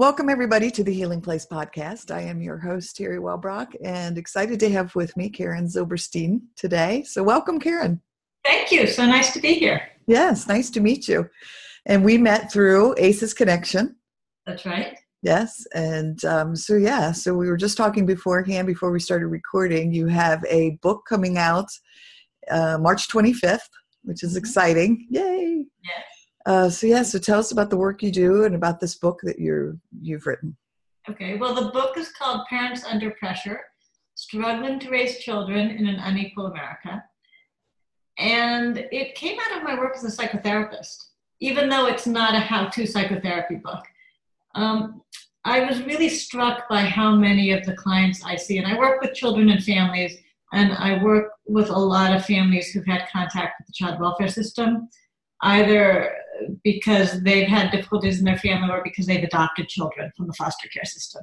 Welcome, everybody, to the Healing Place podcast. I am your host, Teri Wellbrock, and excited to have with me Karen Zilberstein today. So, welcome, Karen. Thank you. So nice to be here. Yes, nice to meet you. And we met through ACEs Connection. That's right. Yes. And um, so, yeah, so we were just talking beforehand before we started recording. You have a book coming out uh, March 25th, which is mm-hmm. exciting. Yay. Yes. Uh, so yeah, so tell us about the work you do and about this book that you're you've written. Okay, well, the book is called Parents Under Pressure: Struggling to Raise Children in an Unequal America, and it came out of my work as a psychotherapist. Even though it's not a how-to psychotherapy book, um, I was really struck by how many of the clients I see, and I work with children and families, and I work with a lot of families who've had contact with the child welfare system, either because they've had difficulties in their family or because they've adopted children from the foster care system.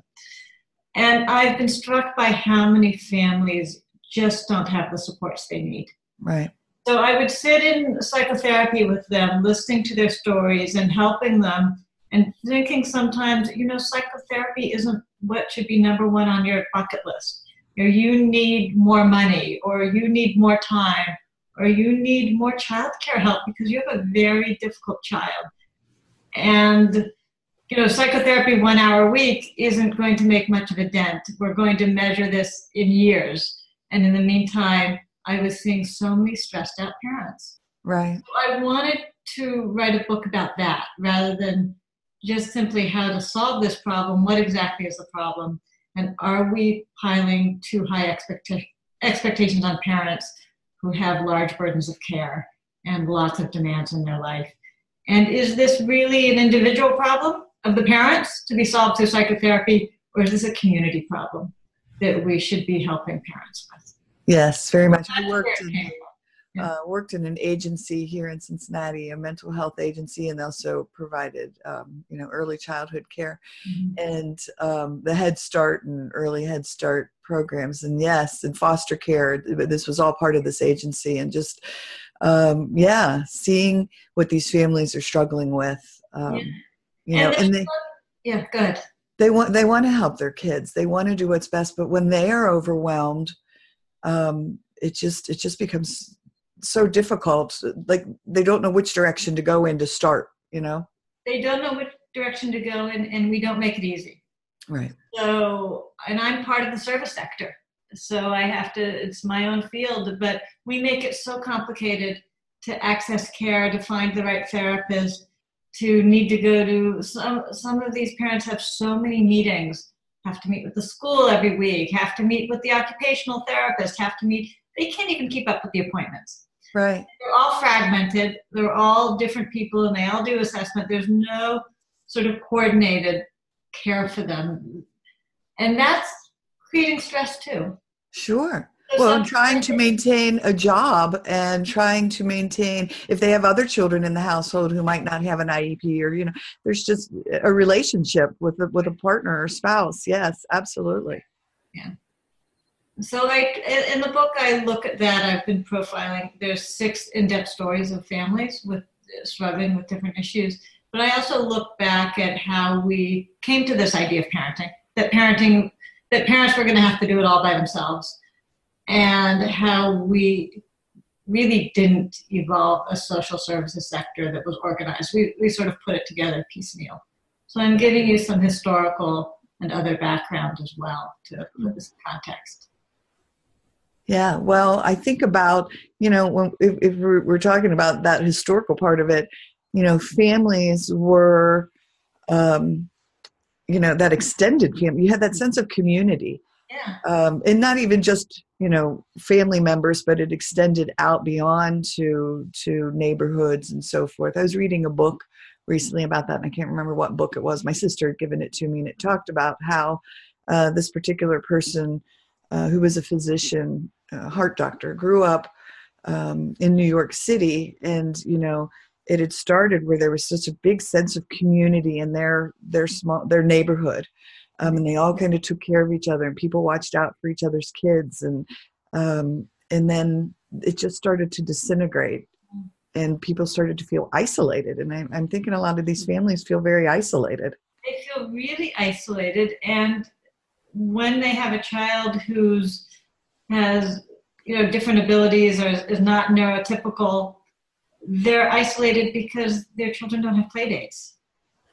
And I've been struck by how many families just don't have the supports they need. Right. So I would sit in psychotherapy with them, listening to their stories and helping them and thinking sometimes, you know, psychotherapy isn't what should be number one on your bucket list. Or you need more money or you need more time or you need more childcare help because you have a very difficult child. And you know, psychotherapy one hour a week isn't going to make much of a dent. We're going to measure this in years. And in the meantime, I was seeing so many stressed out parents. Right. So I wanted to write a book about that rather than just simply how to solve this problem. What exactly is the problem? And are we piling too high expecta- expectations on parents who have large burdens of care and lots of demands in their life. And is this really an individual problem of the parents to be solved through psychotherapy, or is this a community problem that we should be helping parents with? Yes, very much. I worked in, uh, worked in an agency here in Cincinnati, a mental health agency, and they also provided, um, you know, early childhood care mm-hmm. and um, the Head Start and early Head Start programs. And yes, and foster care, this was all part of this agency, and just um, yeah, seeing what these families are struggling with, um, yeah. you know, and, and they, yeah, good. They want they want to help their kids. They want to do what's best, but when they are overwhelmed, um, it just it just becomes so difficult like they don't know which direction to go in to start you know? They don't know which direction to go in and we don't make it easy. Right. So and i'm part of the service sector so i have to it's my own field but we make it so complicated to access care to find the right therapist to need to go to some some of these parents have so many meetings have to meet with the school every week have to meet with the occupational therapist have to meet they can't even keep up with the appointments Right. They're all fragmented. They're all different people and they all do assessment. There's no sort of coordinated care for them. And that's creating stress too. Sure. well, trying to maintain a job and trying to maintain if they have other children in the household who might not have an IEP or you know, there's just a relationship with a, with a partner or spouse. Yes, absolutely. Yeah. So I, in the book, I look at that. I've been profiling. There's six in-depth stories of families with struggling with different issues. But I also look back at how we came to this idea of parenting. That parenting, that parents were going to have to do it all by themselves, and how we really didn't evolve a social services sector that was organized. We we sort of put it together piecemeal. So I'm giving you some historical and other background as well to put this in context. Yeah, well, I think about you know when if, if we're, we're, talking about that historical part of it, you know, families were, um, you know, that extended family. You had that sense of community, yeah, um, and not even just you know family members, but it extended out beyond to to neighborhoods and so forth. I was reading a book recently about that, and I can't remember what book it was. My sister had given it to me, and it talked about how uh, this particular person. Uh, who was a physician a heart doctor, grew up um, in New York City, and you know, it had started where there was such a big sense of community in their their small their neighborhood, um, and they all kind of took care of each other, and people watched out for each other's kids, and um, and then it just started to disintegrate, and people started to feel isolated, and I, I'm thinking a lot of these families feel very isolated. They feel really isolated and when they have a child who's has you know different abilities or is, is not neurotypical they're isolated because their children don't have play dates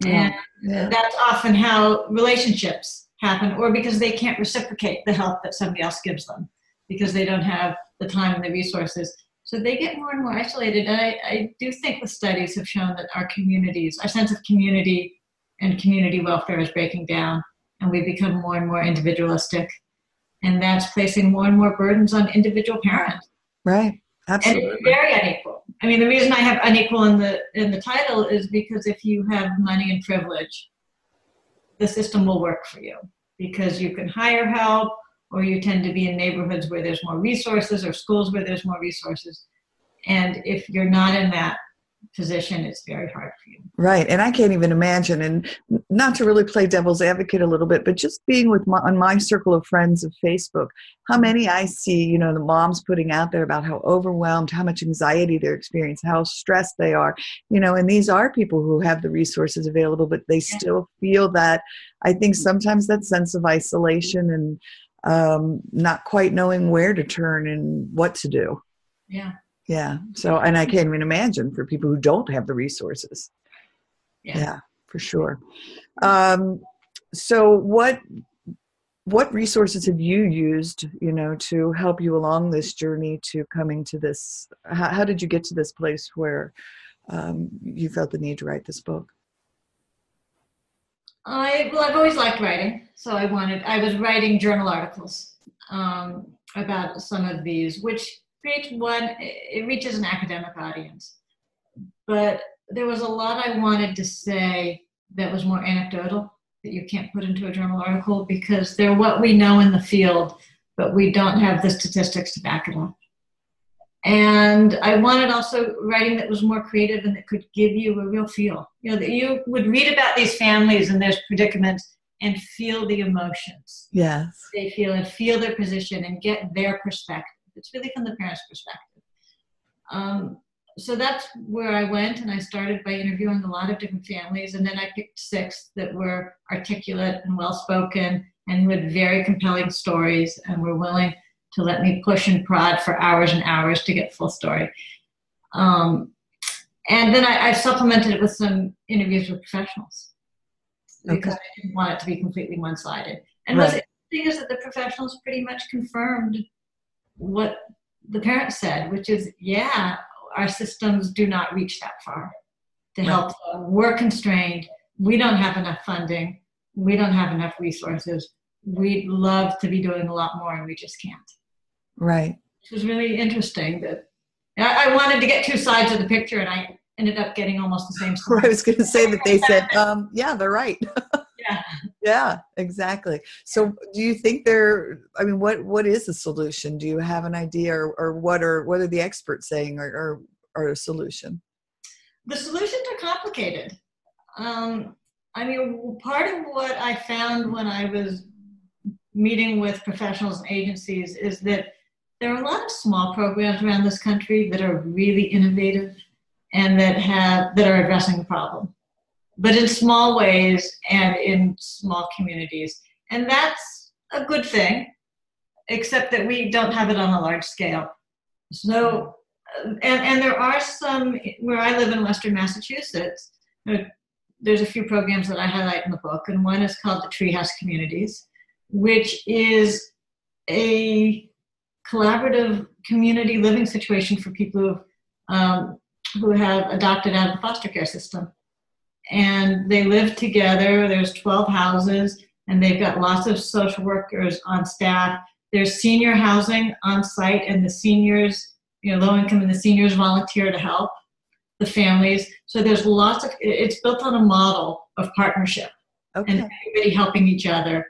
and yeah. that's often how relationships happen or because they can't reciprocate the help that somebody else gives them because they don't have the time and the resources. So they get more and more isolated. And I, I do think the studies have shown that our communities our sense of community and community welfare is breaking down and we become more and more individualistic and that's placing more and more burdens on individual parents. Right. Absolutely and it's very unequal. I mean the reason i have unequal in the in the title is because if you have money and privilege the system will work for you. Because you can hire help or you tend to be in neighborhoods where there's more resources or schools where there's more resources. And if you're not in that position, it's very hard for you. Right. And I can't even imagine, and not to really play devil's advocate a little bit, but just being with my, on my circle of friends of Facebook, how many I see, you know, the moms putting out there about how overwhelmed, how much anxiety they're experiencing, how stressed they are, you know, and these are people who have the resources available, but they yeah. still feel that, I think sometimes that sense of isolation and um, not quite knowing where to turn and what to do. Yeah yeah. So and i can't even imagine for people who don't have the resources. Yeah, yeah for sure. Um, so what what resources have you used you know to help you along this journey to coming to this how, how did you get to this place where um, you felt the need to write this book? I well i've always liked writing so i wanted i was writing journal articles um, about some of these which one, it reaches an academic audience. But there was a lot I wanted to say that was more anecdotal that you can't put into a journal article because they're what we know in the field, but we don't have the statistics to back it up. And I wanted also writing that was more creative and that could give you a real feel. You know, that you would read about these families and their predicaments and feel the emotions. Yes. They feel and feel their position and get their perspective. It's really from the parent's perspective. Um, so that's where I went, and I started by interviewing a lot of different families, and then I picked six that were articulate and well spoken and with very compelling stories and were willing to let me push and prod for hours and hours to get full story. Um, and then I, I, supplemented it with some interviews with professionals because okay. I didn't want it to be completely one sided. And right. what's interesting is that the professionals pretty much confirmed what the parents said, which is, yeah, our systems do not reach that far to right. help. We're constrained. We don't have enough funding. We don't have enough resources. We'd love to be doing a lot more, and we just can't. Right. It was really interesting that I, I wanted to get two sides of the picture, and I ended up getting almost the same story. I was going to say that they said, um, yeah, they're right. yeah. Yeah, exactly. So do you think there I mean what what is the solution? Do you have an idea or, or what are what are the experts saying or, or, or a solution? The solutions are complicated. Um, I mean, part of what I found when I was meeting with professionals and agencies is that there are a lot of small programs around this country that are really innovative and that have that are addressing the problem but in small ways and in small communities and that's a good thing except that we don't have it on a large scale so and, and there are some where i live in western massachusetts there's a few programs that i highlight in the book and one is called the treehouse communities which is a collaborative community living situation for people who um, who have adopted out of the foster care system. And they live together. There's 12 houses, and they've got lots of social workers on staff. There's senior housing on site, and the seniors, you know, low income and the seniors volunteer to help the families. So there's lots of, it's built on a model of partnership okay. and everybody helping each other.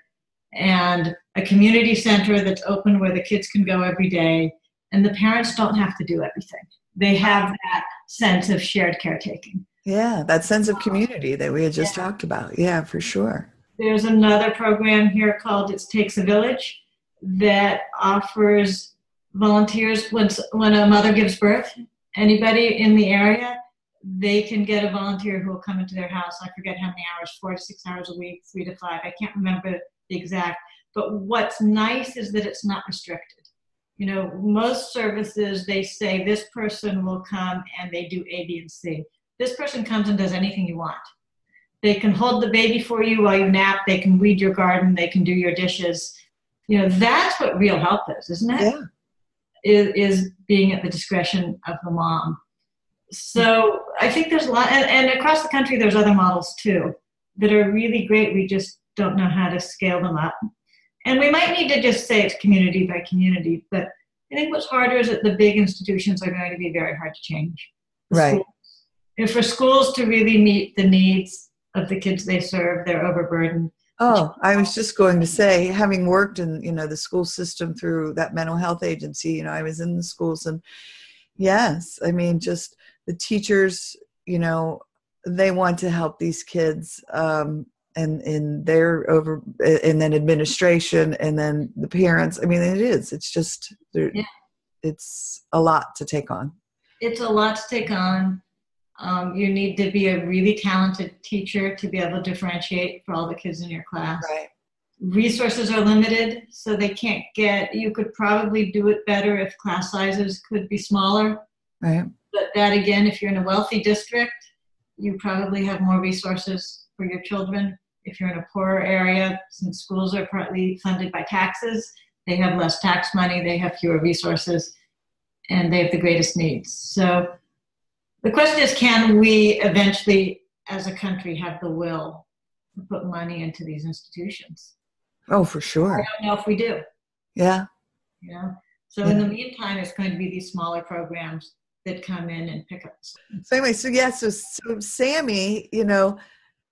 And a community center that's open where the kids can go every day, and the parents don't have to do everything. They have that sense of shared caretaking. Yeah, that sense of um, community that we had just yeah. talked about. Yeah, for sure. There's another program here called It Takes a Village that offers volunteers when, when a mother gives birth, anybody in the area, they can get a volunteer who will come into their house. I forget how many hours, four to six hours a week, three to five. I can't remember the exact. But what's nice is that it's not restricted. You know, most services, they say this person will come and they do A, B, and C. This person comes and does anything you want. They can hold the baby for you while you nap. They can weed your garden. They can do your dishes. You know, that's what real help is, isn't it? Yeah. Is, is being at the discretion of the mom. So I think there's a lot, and, and across the country, there's other models too that are really great. We just don't know how to scale them up. And we might need to just say it's community by community, but I think what's harder is that the big institutions are going to be very hard to change. Right. Schools. And for schools to really meet the needs of the kids they serve, they're overburdened. Oh, I was just going to say, having worked in you know the school system through that mental health agency, you know, I was in the schools, and yes, I mean, just the teachers, you know, they want to help these kids, um, and in their over, and then administration, and then the parents. I mean, it is. It's just, Yeah. it's a lot to take on. It's a lot to take on. Um, you need to be a really talented teacher to be able to differentiate for all the kids in your class. Right. resources are limited, so they can't get, you could probably do it better if class sizes could be smaller. Right. But that again, if you're in a wealthy district, you probably have more resources for your children. If you're in a poorer area, since schools are partly funded by taxes, they have less tax money, they have fewer resources, and they have the greatest needs. So the question is can we eventually, as a country, have the will to put money into these institutions? Oh, for sure. I don't know if we do. Yeah. You know? So in the meantime, it's going to be these smaller programs that come in and pick up. So anyway, so yeah, so, so Sammy, you know,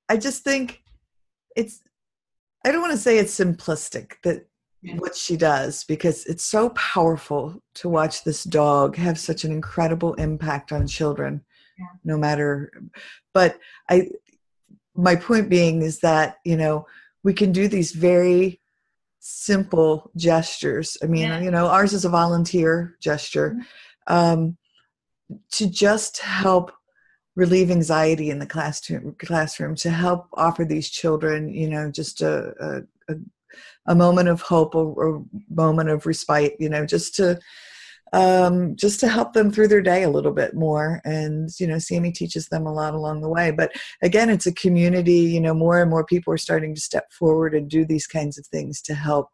I just think it's I don't want to say it's simplistic that Yeah. What she does because it's so powerful to watch this dog have such an incredible impact on children Yeah. no matter but I my point being is that, you know, we can do these very simple gestures. I mean, Yeah. you know, ours is a volunteer gesture. Um, to just help relieve anxiety in the classroom classroom to help offer these children you know just a a, a, a moment of hope or a moment of respite you know just to um, just to help them through their day a little bit more. And you know sammy teaches them a lot along the way. But again it's a community you know more and more people are starting to step forward and do these kinds of things to help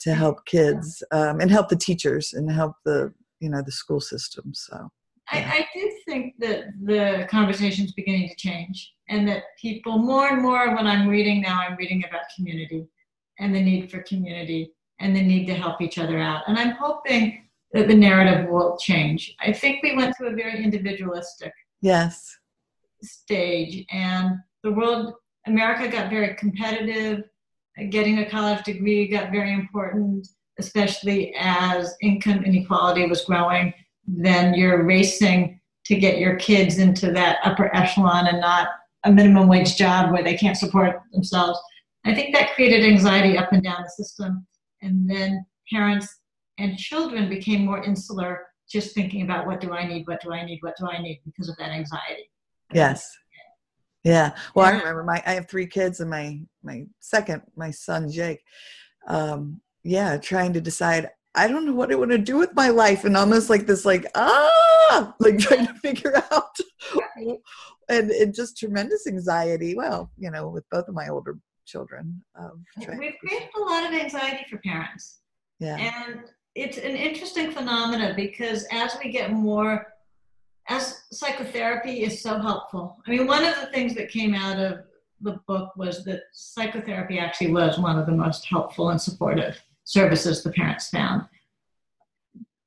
to help kids um, and help the teachers and help the you know the school system. So I, I do think that the conversation's beginning to change, and that people more and more, when I'm reading now, I'm reading about community and the need for community and the need to help each other out. And I'm hoping that the narrative will change. I think we went through a very individualistic yes stage, and the world, America got very competitive. Getting a college degree got very important, especially as income inequality was growing. Then you're racing to get your kids into that upper echelon and not a minimum wage job where they can't support themselves. I think that created anxiety up and down the system. And then parents and children became more insular, just thinking about what do I need, what do I need, what do I need because of that anxiety. Yes. Yeah. Well, I remember my I have three kids and my my second, my son Jake. Um, yeah, trying to decide I don't know what I want to do with my life and almost like this like ah like trying to figure out and and just tremendous anxiety. Well, you know, with both of my older children. Trying We've created a lot of anxiety for parents. yeah. And it's an interesting phenomenon because as we get more, as psychotherapy is so helpful. I mean, one of the things that came out of the book was that psychotherapy actually was one of the most helpful and supportive services the parents found.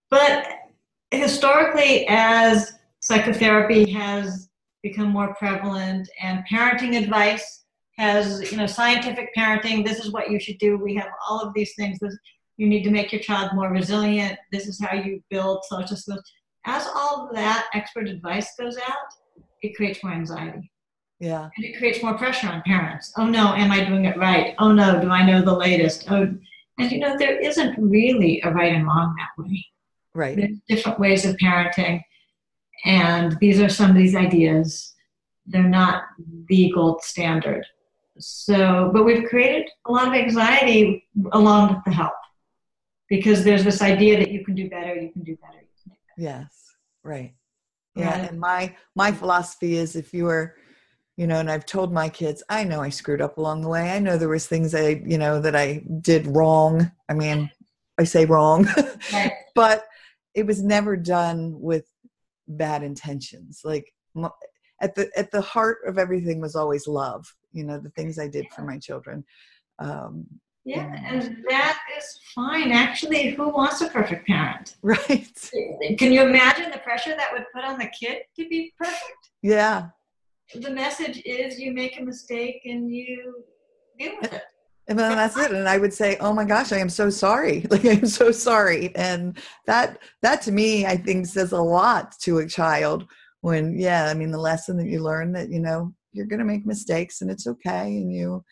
But historically, as psychotherapy has become more prevalent and parenting advice has, you know, scientific parenting, this is what you should do. We have all of these things. This, you need to make your child more resilient. This is how you build social skills. As all of that expert advice goes out, it creates more anxiety yeah. and it creates more pressure on parents. Oh no, am I doing it right? Oh no, do I know the latest? Oh, and you know, there isn't really a right and wrong that way. Right. There's different ways of parenting. And these are some of these ideas. They're not the gold standard. So, but we've created a lot of anxiety along with the help because there's this idea that you can do better, you can do better. You can do better. Yes, right. Yeah, right. and my my philosophy is if you are you know and i've told my kids i know i screwed up along the way i know there was things i you know that i did wrong i mean i say wrong right. but it was never done with bad intentions like at the at the heart of everything was always love you know the things i did for my children um yeah and that is fine actually who wants a perfect parent right can you imagine the pressure that would put on the kid to be perfect yeah the message is you make a mistake and you deal with it. And then that's it. And I would say, "Oh my gosh, I am so sorry. Like I'm so sorry." And that that to me, I think, says a lot to a child. When yeah, I mean, the lesson that you learn that you know you're going to make mistakes and it's okay, and you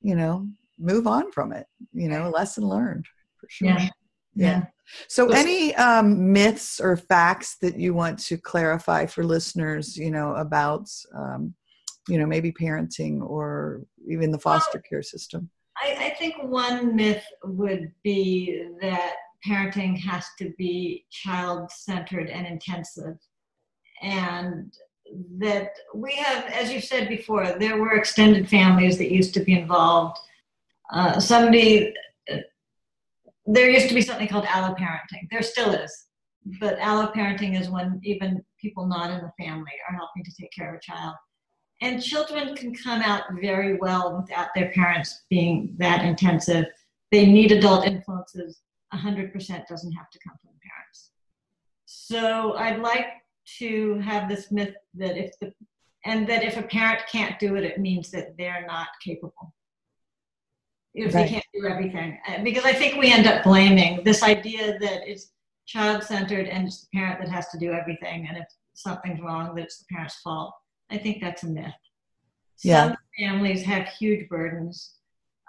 you know move on from it. You know, a lesson learned for sure. Yeah. yeah. So, any um, myths or facts that you want to clarify for listeners, you know, about, um, you know, maybe parenting or even the foster care system? I, I think one myth would be that parenting has to be child centered and intensive. And that we have, as you said before, there were extended families that used to be involved. Uh, somebody there used to be something called alloparenting. There still is. But alloparenting is when even people not in the family are helping to take care of a child. And children can come out very well without their parents being that intensive. They need adult influences. 100% doesn't have to come from the parents. So I'd like to have this myth that if the and that if a parent can't do it, it means that they're not capable if right. they can't do everything. Uh, because I think we end up blaming this idea that it's child centered and it's the parent that has to do everything. And if something's wrong, that it's the parent's fault. I think that's a myth. Yeah. Some families have huge burdens,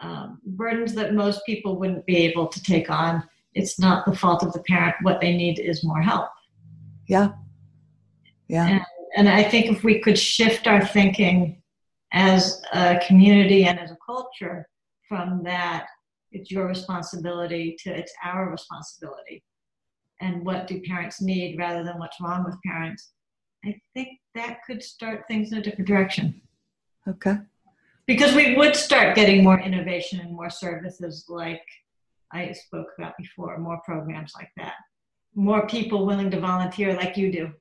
um, burdens that most people wouldn't be able to take on. It's not the fault of the parent. What they need is more help. Yeah. Yeah. And, and I think if we could shift our thinking as a community and as a culture from that it's your responsibility to it's our responsibility. And what do parents need rather than what's wrong with parents? I think that could start things in a different direction. Okay. Because we would start getting more innovation and more services like i spoke about before more programs like that. More people willing to volunteer like you do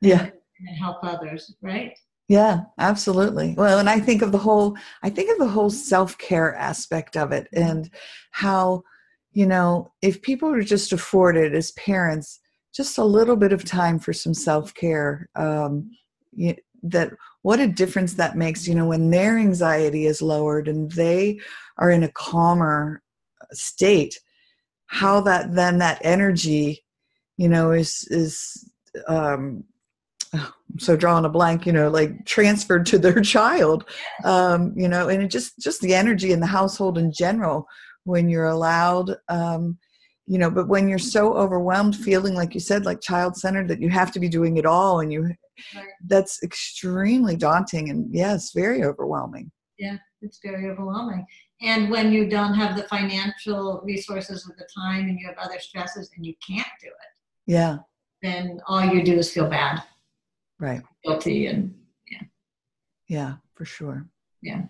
yeah and help others right yeah, absolutely. Well, and I think of the whole I think of the whole self-care aspect of it and how you know, if people are just afforded as parents just a little bit of time for some self-care um you, that what a difference that makes, you know, when their anxiety is lowered and they are in a calmer state, how that then that energy, you know, is is um so drawing a blank you know like transferred to their child. Um you know and it just just the energy in the household in general when you're allowed um you know but when you're so overwhelmed feeling like you said like child centered that you have to be doing it all and you that's extremely daunting and yes very overwhelming. Yeah it's very overwhelming. And when you don't have the financial resources or the time and you have other stresses and you can't do it yeah. then all you do is feel bad right. Guilty and yeah. Yeah for sure. Yeah.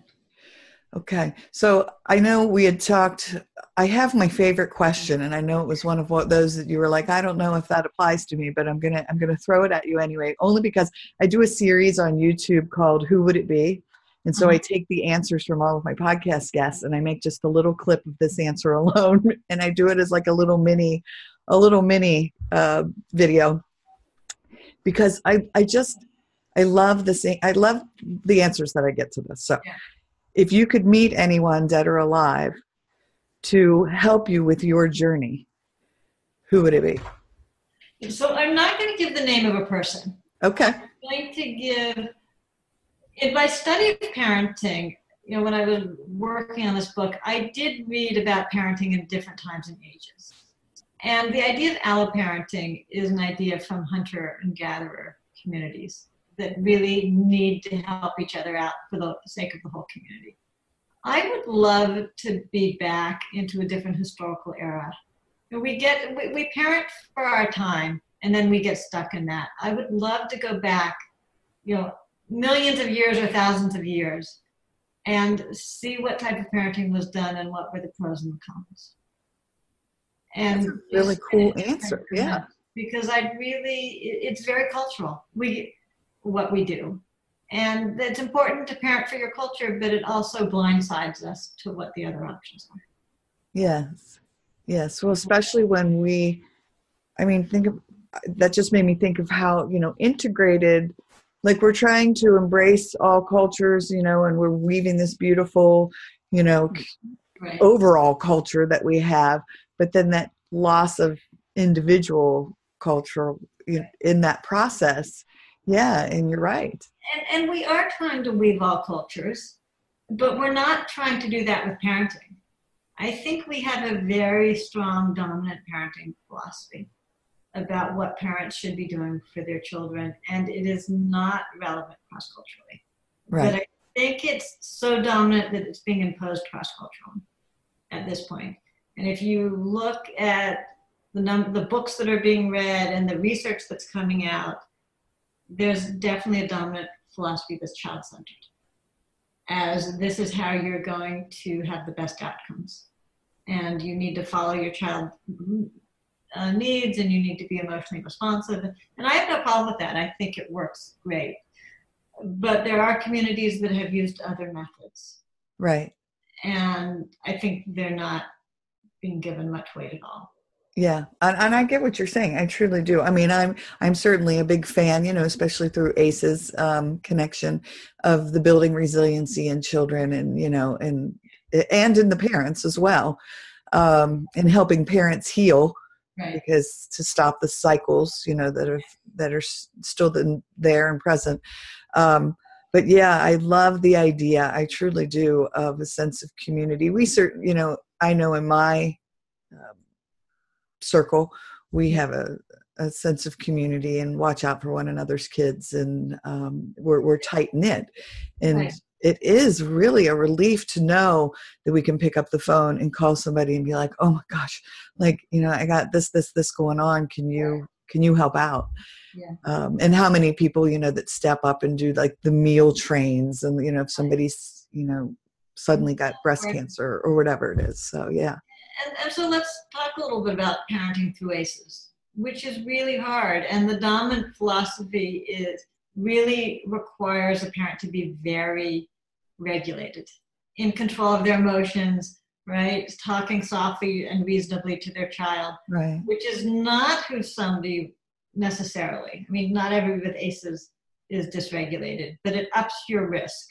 Okay so i know we had talked i have my favorite question and i know it was one of what those that you were like i don't know if that applies to me but i'm gonna i'm gonna throw it at you anyway only because i do a series on youtube called who would it be? And so I mm-hmm. take the answers from all of my podcast guests and I make just a little clip of this answer alone and I do it as like a little mini a little mini uh, video because I, I just I love the same, I love the answers that I get to this. So yeah. if you could meet anyone dead or alive to help you with your journey, who would it be? So I'm not going to give the name of a person. Okay. I'm going to give in my study of parenting, you know, when I was working on this book, I did read about parenting in different times and ages. And the idea of alloparenting is an idea from hunter and gatherer communities that really need to help each other out for the sake of the whole community. I would love to be back into a different historical era. We get we, we parent for our time and then we get stuck in that. I would love to go back, you know, millions of years or thousands of years and see what type of parenting was done and what were the pros and the cons. And That's a really cool answer. Yeah. Because I really, it's very cultural. We, what we do. And it's important to parent for your culture, but it also blindsides us to what the other options are. Yes. Yes. Well, especially when we, I mean, think of that just made me think of how, you know, integrated like we're trying to embrace all cultures you know and we're weaving this beautiful you know right. overall culture that we have but then that loss of individual culture in that process yeah and you're right and, and we are trying to weave all cultures but we're not trying to do that with parenting i think we have a very strong dominant parenting philosophy about what parents should be doing for their children, and it is not relevant cross culturally. Right. But I think it's so dominant that it's being imposed cross culturally at this point. And if you look at the number, the books that are being read and the research that's coming out, there's definitely a dominant philosophy that's child centered. As this is how you're going to have the best outcomes. And you need to follow your child uh, needs and you need to be emotionally responsive. And I have no problem with that. I think it works great. But there are communities that have used other methods. Right. And I think they're not being given much weight at all. Yeah, and, and, I get what you're saying. I truly do. I mean, I'm I'm certainly a big fan, you know, especially through ACE's um, connection of the building resiliency in children, and you know, and and in the parents as well, um, and helping parents heal right. because to stop the cycles you know that are that are still there and present um, but yeah i love the idea i truly do of a sense of community we certain you know i know in my um, circle we have a, a sense of community and watch out for one another's kids and um, we're, we're tight knit and right. it is really a relief to know that we can pick up the phone and call somebody and be like oh my gosh like you know i got this this this going on. Can you can you help out? Yeah. um, and how many people you know that step up and do like the meal trains and you know if somebody's you know suddenly got breast right. cancer or whatever it is so yeah and, and so let's talk a little bit about parenting through ACEs which is really hard and the dominant philosophy is really requires a parent to be very regulated, in control of their emotions, right? Talking softly and reasonably to their child, right? Which is not who somebody necessarily. I mean, not everybody with ACEs is dysregulated, but it ups your risk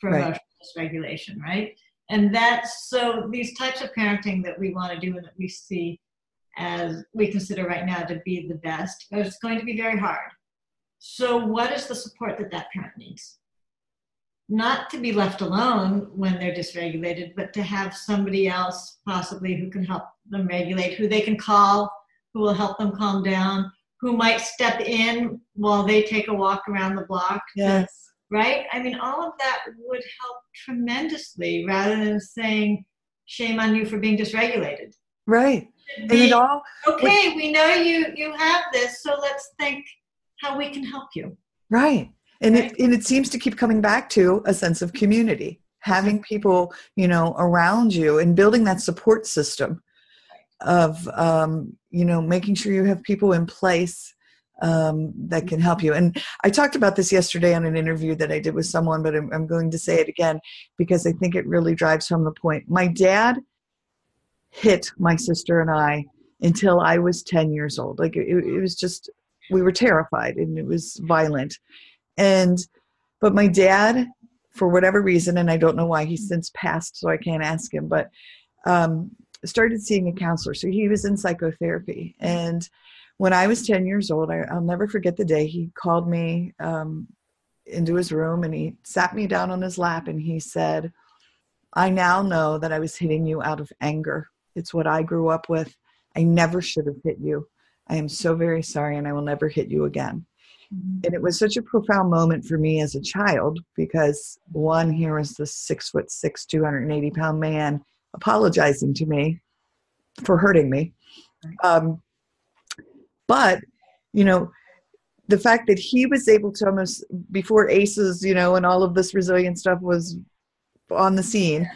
for right. emotional dysregulation, right? And that's so these types of parenting that we want to do and that we see as we consider right now to be the best, it's going to be very hard so, what is the support that that parent needs? Not to be left alone when they're dysregulated, but to have somebody else possibly who can help them regulate, who they can call, who will help them calm down, who might step in while they take a walk around the block. Yes. Right? I mean, all of that would help tremendously rather than saying, shame on you for being dysregulated. Right. Be, and it all okay, we know you you have this, so let's think how we can help you. Right. And right? it and it seems to keep coming back to a sense of community, having people, you know, around you and building that support system of um, you know, making sure you have people in place um, that can help you. And I talked about this yesterday on an interview that I did with someone, but I'm, I'm, going to say it again because I think it really drives home the point. My dad hit my sister and I until I was 10 years old. Like it, it was just we were terrified and it was violent and but my dad for whatever reason and i don't know why he's since passed so i can't ask him but um, started seeing a counselor so he was in psychotherapy and when i was 10 years old I, will never forget the day he called me um, into his room and he sat me down on his lap and he said i now know that i was hitting you out of anger. It's what i grew up with. I never should have hit you. I am so very sorry and I will never hit you again. Mhm. and it was such a profound moment for me as a child because one here was this six foot six 280 pound man apologizing to me for hurting me. Um, but you know the fact that he was able to almost before ACEs you know and all of this resilient stuff was on the scene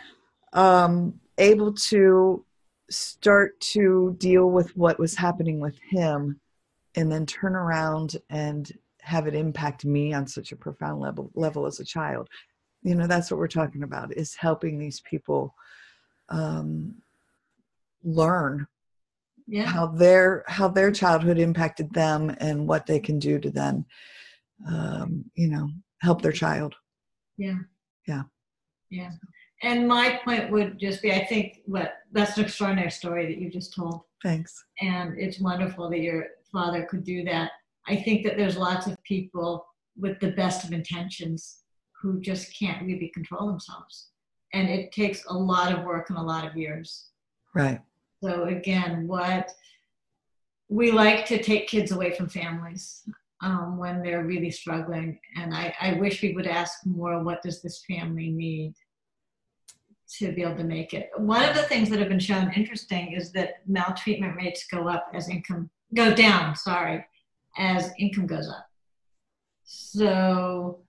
um, able to start to deal with what was happening with him and then turn around and have it impact me on such a profound level level as a child. You know that's what we're talking about is helping these people um, learn Yeah. how their how their childhood impacted them and what they can do to then um, you know help their child Yeah. Yeah. Yeah. And my point would just be I think what that's an extraordinary story that you just told. thanks And it's wonderful that your father could do that. I think that there's lots of people with the best of intentions who just can't really control themselves. And it takes a lot of work and a lot of years. right So again, what we like to take kids away from families um, when they're really struggling, and I, I wish we would ask more: What does this family need to be able to make it? One of the things that have been shown interesting is that maltreatment rates go up as income go down. Sorry, as income goes up. So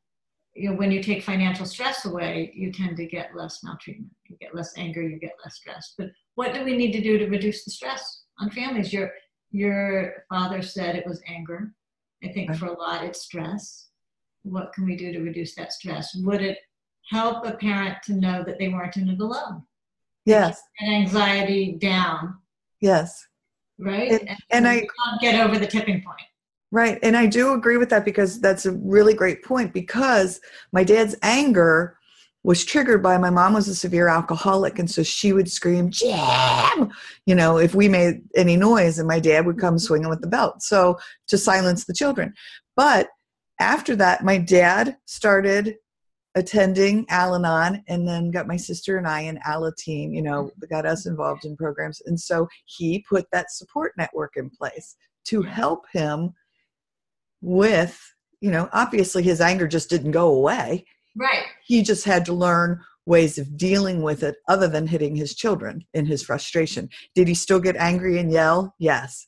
you know, when you take financial stress away, you tend to get less maltreatment. You get less anger. You get less stress. But what do we need to do to reduce the stress on families? Your your father said it was anger. I think for a lot it's stress. What can we do to reduce that stress? Would it help a parent to know that they weren't in it alone? yes And anxiety down, yes right? And- and I- can't get over the tipping point. Right. And I do agree with that because that's a really great point because my dad's anger was triggered by my mom was a severe alcoholic and so she would scream jam! You know if we made any noise and my dad would come mm-hmm. swinging with the belt so to silence the children. But after that my dad started attending al-anon and then got my sister and i in alateen you know mm-hmm. got us involved in programs and so he put that support network in place to help him with you know obviously his anger just didn't go away. Right. he just had to learn ways of dealing with it other than hitting his children in his frustration. Did he still get angry and yell? Yes.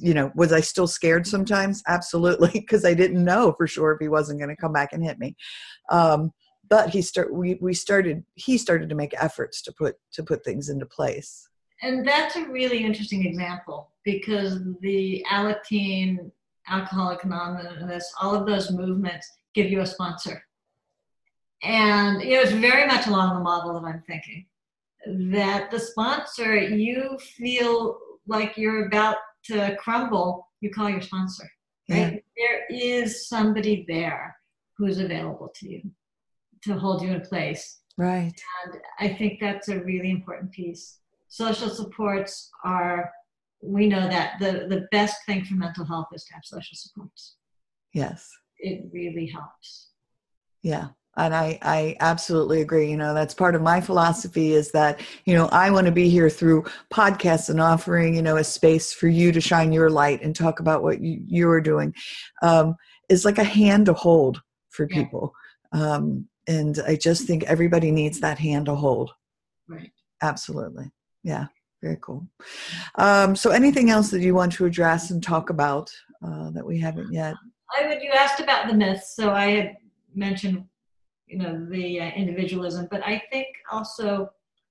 You know was i still scared sometimes? Absolutely because i didn't know for sure if he wasn't going to come back and hit me. Um, but he start we, we started he started to make efforts to put to put things into place. And that's a really interesting example because the Alateen, Alcoholic Anonymous, all of those movements give you a sponsor. And you know, it's very much along the model that I'm thinking. That the sponsor, you feel like you're about to crumble, you call your sponsor. Right? There is somebody there who's available to you to hold you in place. right And I think that's a really important piece. Social supports are, we know that the, the best thing for mental health is to have social supports. yes It really helps. Yeah. And I, I absolutely agree. You know, that's part of my philosophy is that, you know, I want to be here through podcasts and offering, you know, a space for you to shine your light and talk about what you, you're doing. Um, is like a hand to hold for Yeah. people. Um, and I just think everybody needs that hand to hold. Right. Absolutely. Yeah. Very cool. Um, so anything else that you want to address and talk about uh, that we haven't yet? I would, you asked about the myths, so I had mentioned, you know, the uh, individualism, but I think also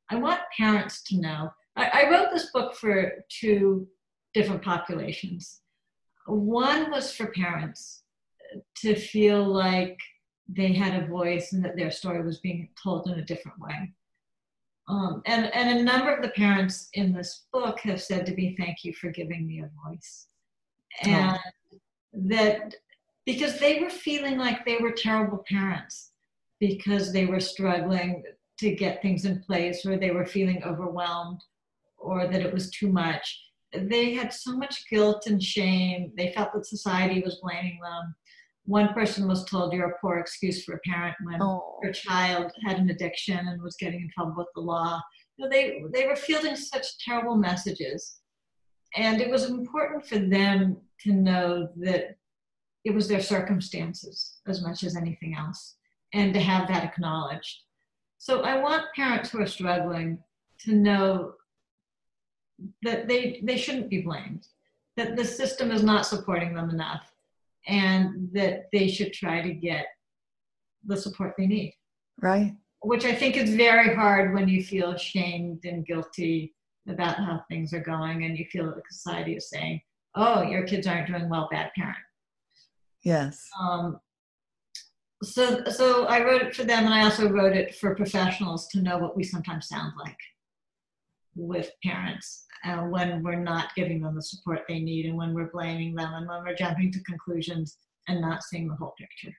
I want parents to know. I, I wrote this book for two different populations. One was for parents to feel like they had a voice and that their story was being told in a different way. Um, and, and a number of the parents in this book have said to me, Thank you for giving me a voice. Oh. And that because they were feeling like they were terrible parents because they were struggling to get things in place or they were feeling overwhelmed or that it was too much. They had so much guilt and shame. They felt that society was blaming them. One person was told, You're a poor excuse for a parent when Oh, her child had an addiction and was getting in trouble with the law. You know, they they were fielding such terrible messages, and it was important for them to know that it was their circumstances as much as anything else, and to have that acknowledged. So I want parents who are struggling to know that they, they shouldn't be blamed, that the system is not supporting them enough, and that they should try to get the support they need. Right. Which I think is very hard when you feel shamed and guilty about how things are going and you feel that society is saying, oh, your kids aren't doing well, bad parent. Yes. Um, so, so I wrote it for them, and I also wrote it for professionals to know what we sometimes sound like with parents uh, when we're not giving them the support they need, and when we're blaming them, and when we're jumping to conclusions and not seeing the whole picture.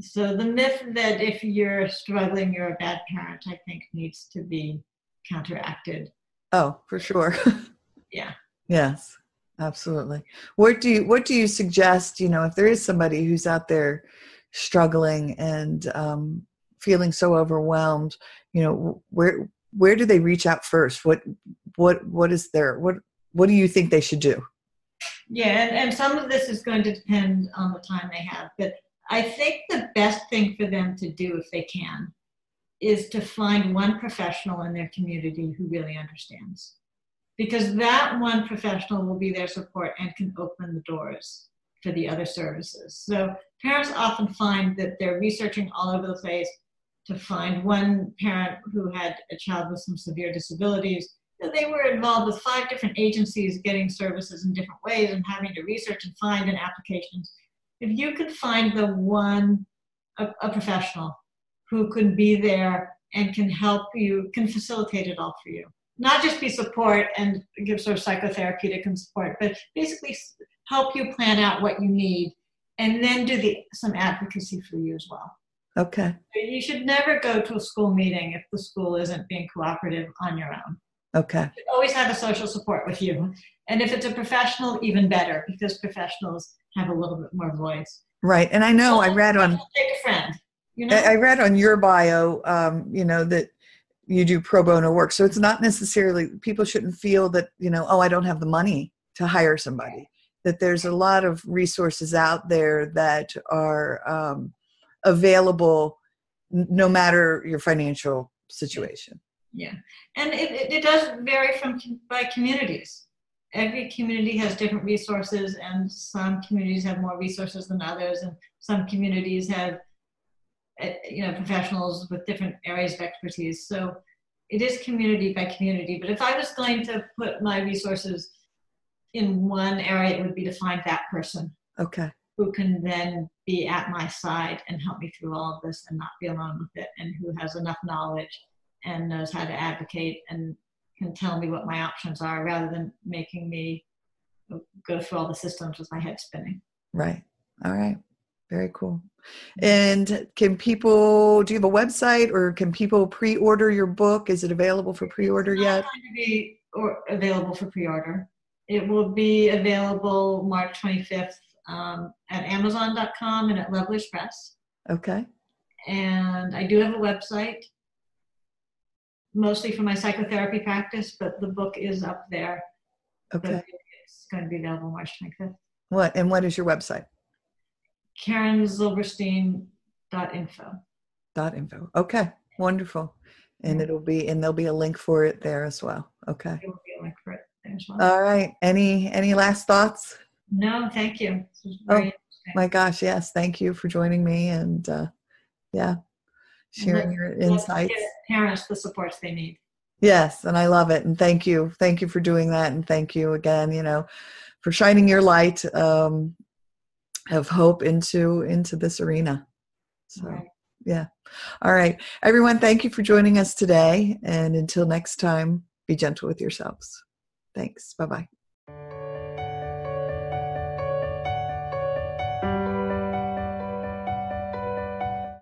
So the myth that if you're struggling, you're a bad parent, I think needs to be counteracted. Oh, for sure. yeah. Yes, absolutely. What do you What do you suggest? You know, if there is somebody who's out there struggling and um, feeling so overwhelmed, you know, where where do they reach out first? What what what is their what what do you think they should do? Yeah, and, and some of this is going to depend on the time they have, but I think the best thing for them to do if they can is to find one professional in their community who really understands. Because that one professional will be their support and can open the doors for the other services. So parents often find that they're researching all over the place to find one parent who had a child with some severe disabilities. They were involved with five different agencies getting services in different ways and having to research and find in applications. If you could find the one, a, a professional who can be there and can help you, can facilitate it all for you. Not just be support and give sort of psychotherapeutic and support, but basically help you plan out what you need and then do the some advocacy for you as well. Okay. You should never go to a school meeting if the school isn't being cooperative on your own. Okay. You always have a social support with you. And if it's a professional, even better, because professionals have a little bit more voice. Right. And I know So I read on take a friend. You know? I I read on your bio, um, you know, that you do pro bono work. So it's not necessarily people shouldn't feel that, you know, oh, I don't have the money to hire somebody. That there's a lot of resources out there that are um, available no matter your financial situation. Yeah, and it, it, it does vary from by communities. Every community has different resources, and some communities have more resources than others, and some communities have, uh, you know, professionals with different areas of expertise. So it is community by community. But if I was going to put my resources in one area, it would be to find that person Okay. Who can then be at my side and help me through all of this and not be alone with it and who has enough knowledge and knows how to advocate and can tell me what my options are rather than making me go through all the systems with my head spinning. Right. All right. Very cool. Mm-hmm. And can people, do you have a website or can people pre order your book? Is it available for pre order yet? not going to be or available for pre-order. It will be available March 25th um, at Amazon.com and at Lovelace Press. Okay. and I do have a website, mostly for my psychotherapy practice, but the book is up there. Okay. It's going to be available March 25th. What and what is your website? KarenZilberstein.info. Dot info. Okay. Wonderful. And it'll be and there'll be a link for it there as well. Okay. There will be a link for it there as well. All right. Any any last thoughts? No, thank you. Oh. My gosh, yes. Thank you for joining me and uh yeah, sharing your insights. parents the supports they need. Yes, and I love it. And thank you. Thank you for doing that. And thank you again, you know, for shining your light um, of hope into into this arena. So All right. yeah. All right. Everyone, thank you for joining us today. And until next time, be gentle with yourselves. Thanks. Bye bye.